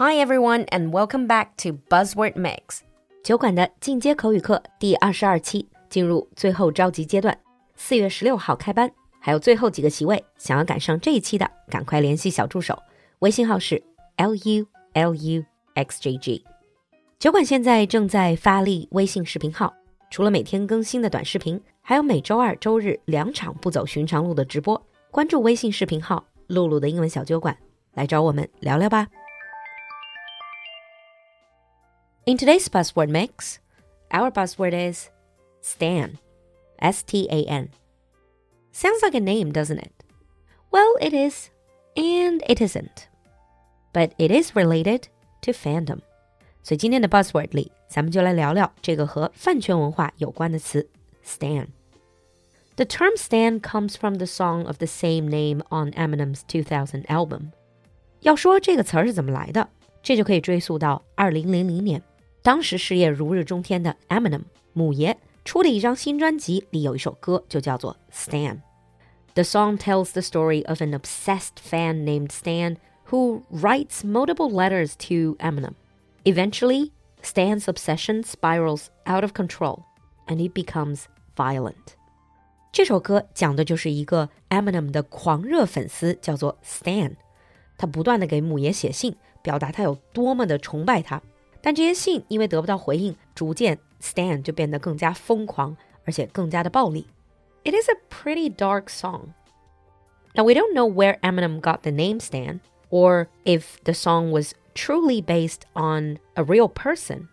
Hi everyone, and welcome back to Buzzword Mix 酒馆的进阶口语课第二十二期，进入最后召集阶段。四月十六号开班，还有最后几个席位，想要赶上这一期的，赶快联系小助手，微信号是 l u l u x j g。酒馆现在正在发力微信视频号，除了每天更新的短视频，还有每周二、周日两场不走寻常路的直播。关注微信视频号“露露的英文小酒馆”，来找我们聊聊吧。In today's Buzzword Mix, our buzzword is Stan. S T A N. Sounds like a name, doesn't it? Well, it is, and it isn't. But it is related to fandom. 所以今天的 buzzword 里，咱们就来聊聊这个和饭圈文化有关的词 stan。The term stan comes from the song of the same name on Eminem's 2000 album. 要说这个词儿是怎么来的，这就可以追溯到2000年。当时事业如日中天的 Eminem 姆爷出了一张新专辑，里有一首歌就叫做《Stan》。The song tells the story of an obsessed fan named Stan who writes multiple letters to Eminem. Eventually, Stan's obsession spirals out of control and it becomes violent. 这首歌讲的就是一个 Eminem 的狂热粉丝，叫做 Stan，他不断的给姆爷写信，表达他有多么的崇拜他，但这些信因为得不到回应，逐渐 Stan 就变得更加疯狂，而且更加的暴力。It is a pretty dark song. Now we don't know where Eminem got the name Stan, or if the song was truly based on a real person.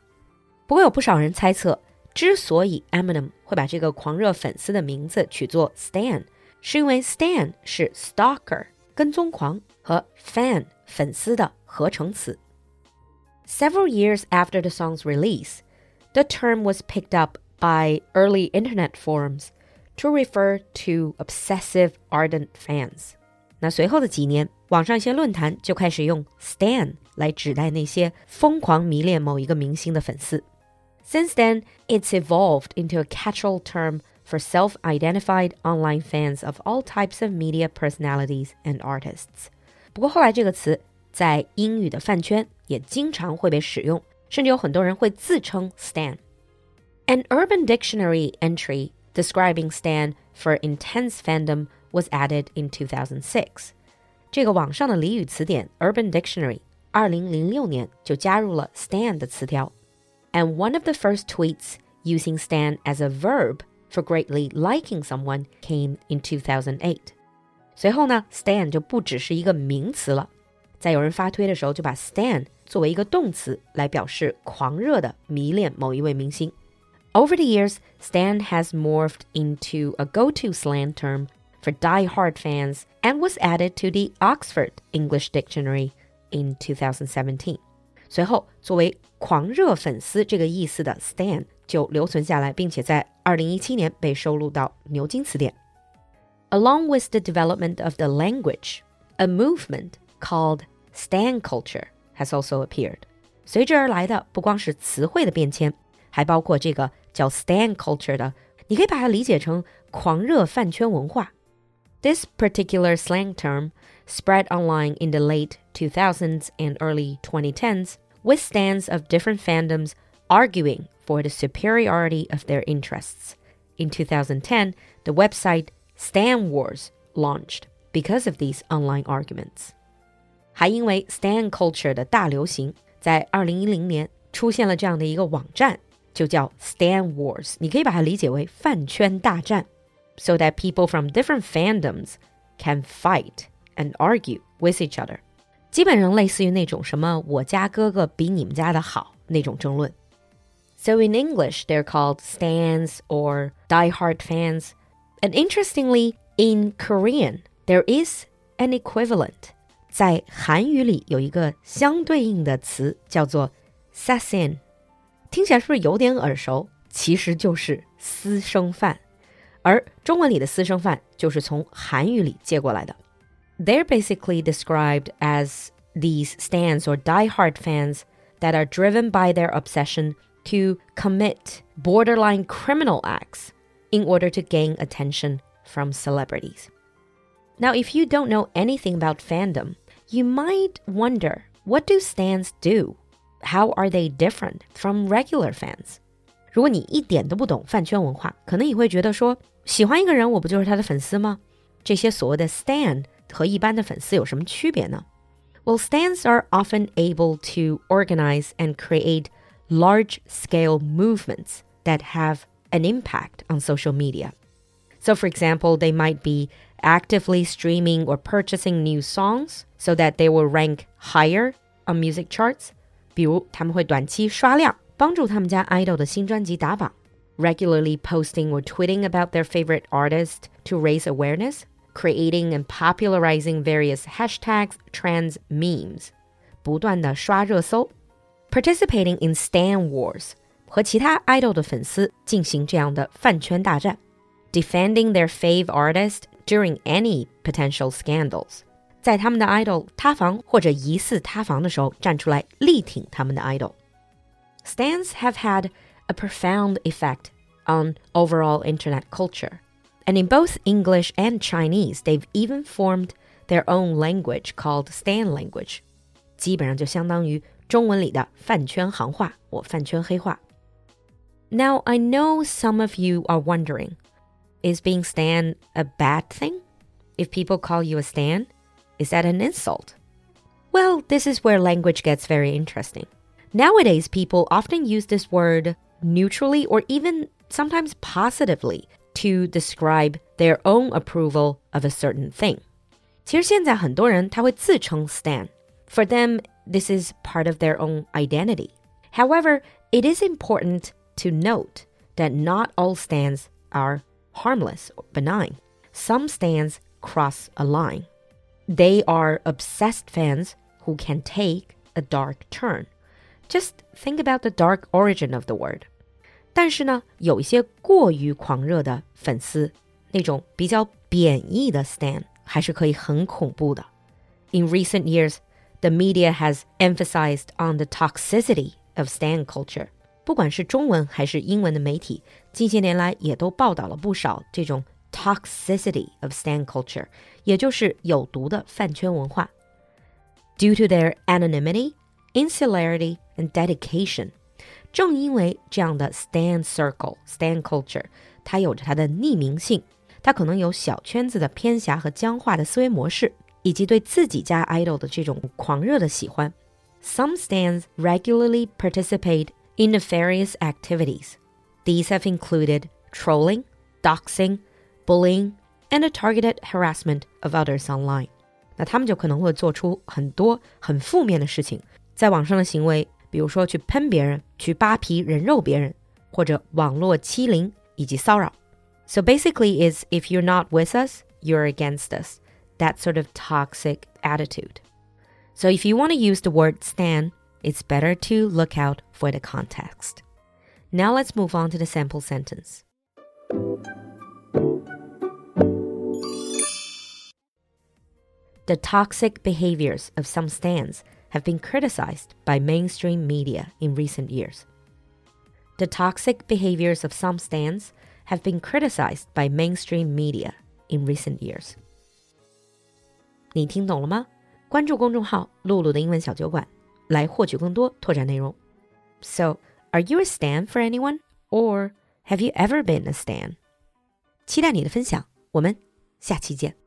不过有不少人猜测，之所以 Eminem 会把这个狂热粉丝的名字取作 Stan，是因为 Stan 是 stalker 跟踪狂和 fan 粉丝的合成词。 Several years after the song's release, the term was picked up by early internet forums to refer to obsessive ardent fans. 那随后的几年，网上一些论坛就开始用 “stan” 来指代那些疯狂迷恋某一个明星的粉丝。Since then, it's evolved into a catch-all term for self-identified online fans of all types of media personalities and artists. 不过后来这个词 在英语的饭圈也经常会被使用，甚至有很多人会自称 Stan。An Urban Dictionary entry describing Stan for intense fandom was added in 2006. 这个网上的俚语词典 Urban Dictionary 二零零六年就加入了 Stan 的词条。And one of the first tweets using Stan as a verb for greatly liking someone came in 2008. 随后呢，Stan 就不只是一个名词了。 在有人发推的时候，就把 stan 作为一个动词来表示狂热的迷恋某一位明星。Over the years, stan has morphed into a go-to slang term for die-hard fans and was added to the Oxford English Dictionary in 2017. 随后，作为狂热粉丝这个意思的 stan 就留存下来，并且在2017年被收录到牛津词典。Along with the development of the language, a movement called Stan culture has also appeared。随之而来的不光是词汇的变迁，还包括这个叫 Stan culture 的，你可以把它理解成狂热饭圈文化。This particular slang term spread online in the late 2000s and early 2010s, with stans of different fandoms arguing for the superiority of their interests. In 2010, the website Stan Wars launched because of these online arguments. 还因为 Stan culture 的大流行，在二零一零年出现了这样的一个网站，就叫 Stan Wars。你可以把它理解为饭圈大战，so that people from different fandoms can fight and argue with each other。基本上类似于那种什么我家哥哥比你们家的好那种争论。So in English, they're called stands or die-hard fans. And interestingly, in Korean, there is an equivalent. 在韩语里有一个相对应的词叫做 “sasaeng”，听起来是不是有点耳熟？其实就是私生饭，而中文里的私生饭就是从韩语里借过来的。They're basically described as these stans or die-hard fans that are driven by their obsession to commit borderline criminal acts in order to gain attention from celebrities. Now, if you don't know anything about fandom, you might wonder what do stans do? How are they different from regular fans? 如果你一点都不懂饭圈文化，可能你会觉得说，喜欢一个人，我不就是他的粉丝吗？这些所谓的 stan 和一般的粉丝有什么区别呢？Well, stans are often able to organize and create large-scale movements that have an impact on social media. So, for example, they might be actively streaming or purchasing new songs so that they will rank higher on music charts. 比如他们会短期刷量，帮助他们家 idol 的新专辑打榜；regularly posting or tweeting about their favorite artist to raise awareness, creating and popularizing various hashtags, trends, memes，不断的刷热搜；participating in Stan wars，和其他 idol 的粉丝进行这样的饭圈大战。defending their fave artist during any potential scandals。在他们的 idol 塌房或者疑似塌房的时候，站出来力挺他们的 idol。Stans have had a profound effect on overall internet culture, and in both English and Chinese, they've even formed their own language called stan Now I know some of you are wondering. is being Stan a bad thing? If people call you a Stan, is that an insult? Well, this is where language gets very interesting. Nowadays, people often use this word neutrally or even sometimes positively to describe their own approval of a certain thing. 其实现在很多人他会自称 Stan. For them, this is part of their own identity. However, it is important to note that not all stands are harmless, benign. Some stans cross a line. They are obsessed fans who can take a dark turn. Just think about the dark origin of the word. 但是呢，有一些过于狂热的粉丝，那种比较贬义的 recent years, the media has emphasized on the toxicity of stan culture. 不管是中文还是英文的媒体，近些年来也都报道了不少这种 toxicity of stan culture，也就是有毒的饭圈文化。Due to their anonymity, insularity, and dedication，正因为这样的 stan circle stan culture，它有着它的匿名性，它可能有小圈子的偏狭和僵化的思维模式，以及对自己家 idol 的这种狂热的喜欢。Some stans regularly participate in nefarious activities. These have included trolling, doxing, bullying, and a targeted harassment of others online. 那他们就可能会做出很多很负面的事情，在网上的行为，比如说去喷别人、去扒皮人肉别人，或者网络欺凌以及骚扰。So basically, is if you're not with us, you're against us. That sort of toxic attitude. So if you want to use the word "stand," it's better to look out for the context. Now let's move on to the sample sentence. The toxic behaviors of some stans have been criticized by mainstream media in recent years. The toxic behaviors of some stans have been criticized by mainstream media in recent years. 你听懂了吗？关注公众号“璐璐的英文小酒馆”，来获取更多拓展内容。So, are you a stan for anyone, or have you ever been a stan? 期待你的分享，我们下期见。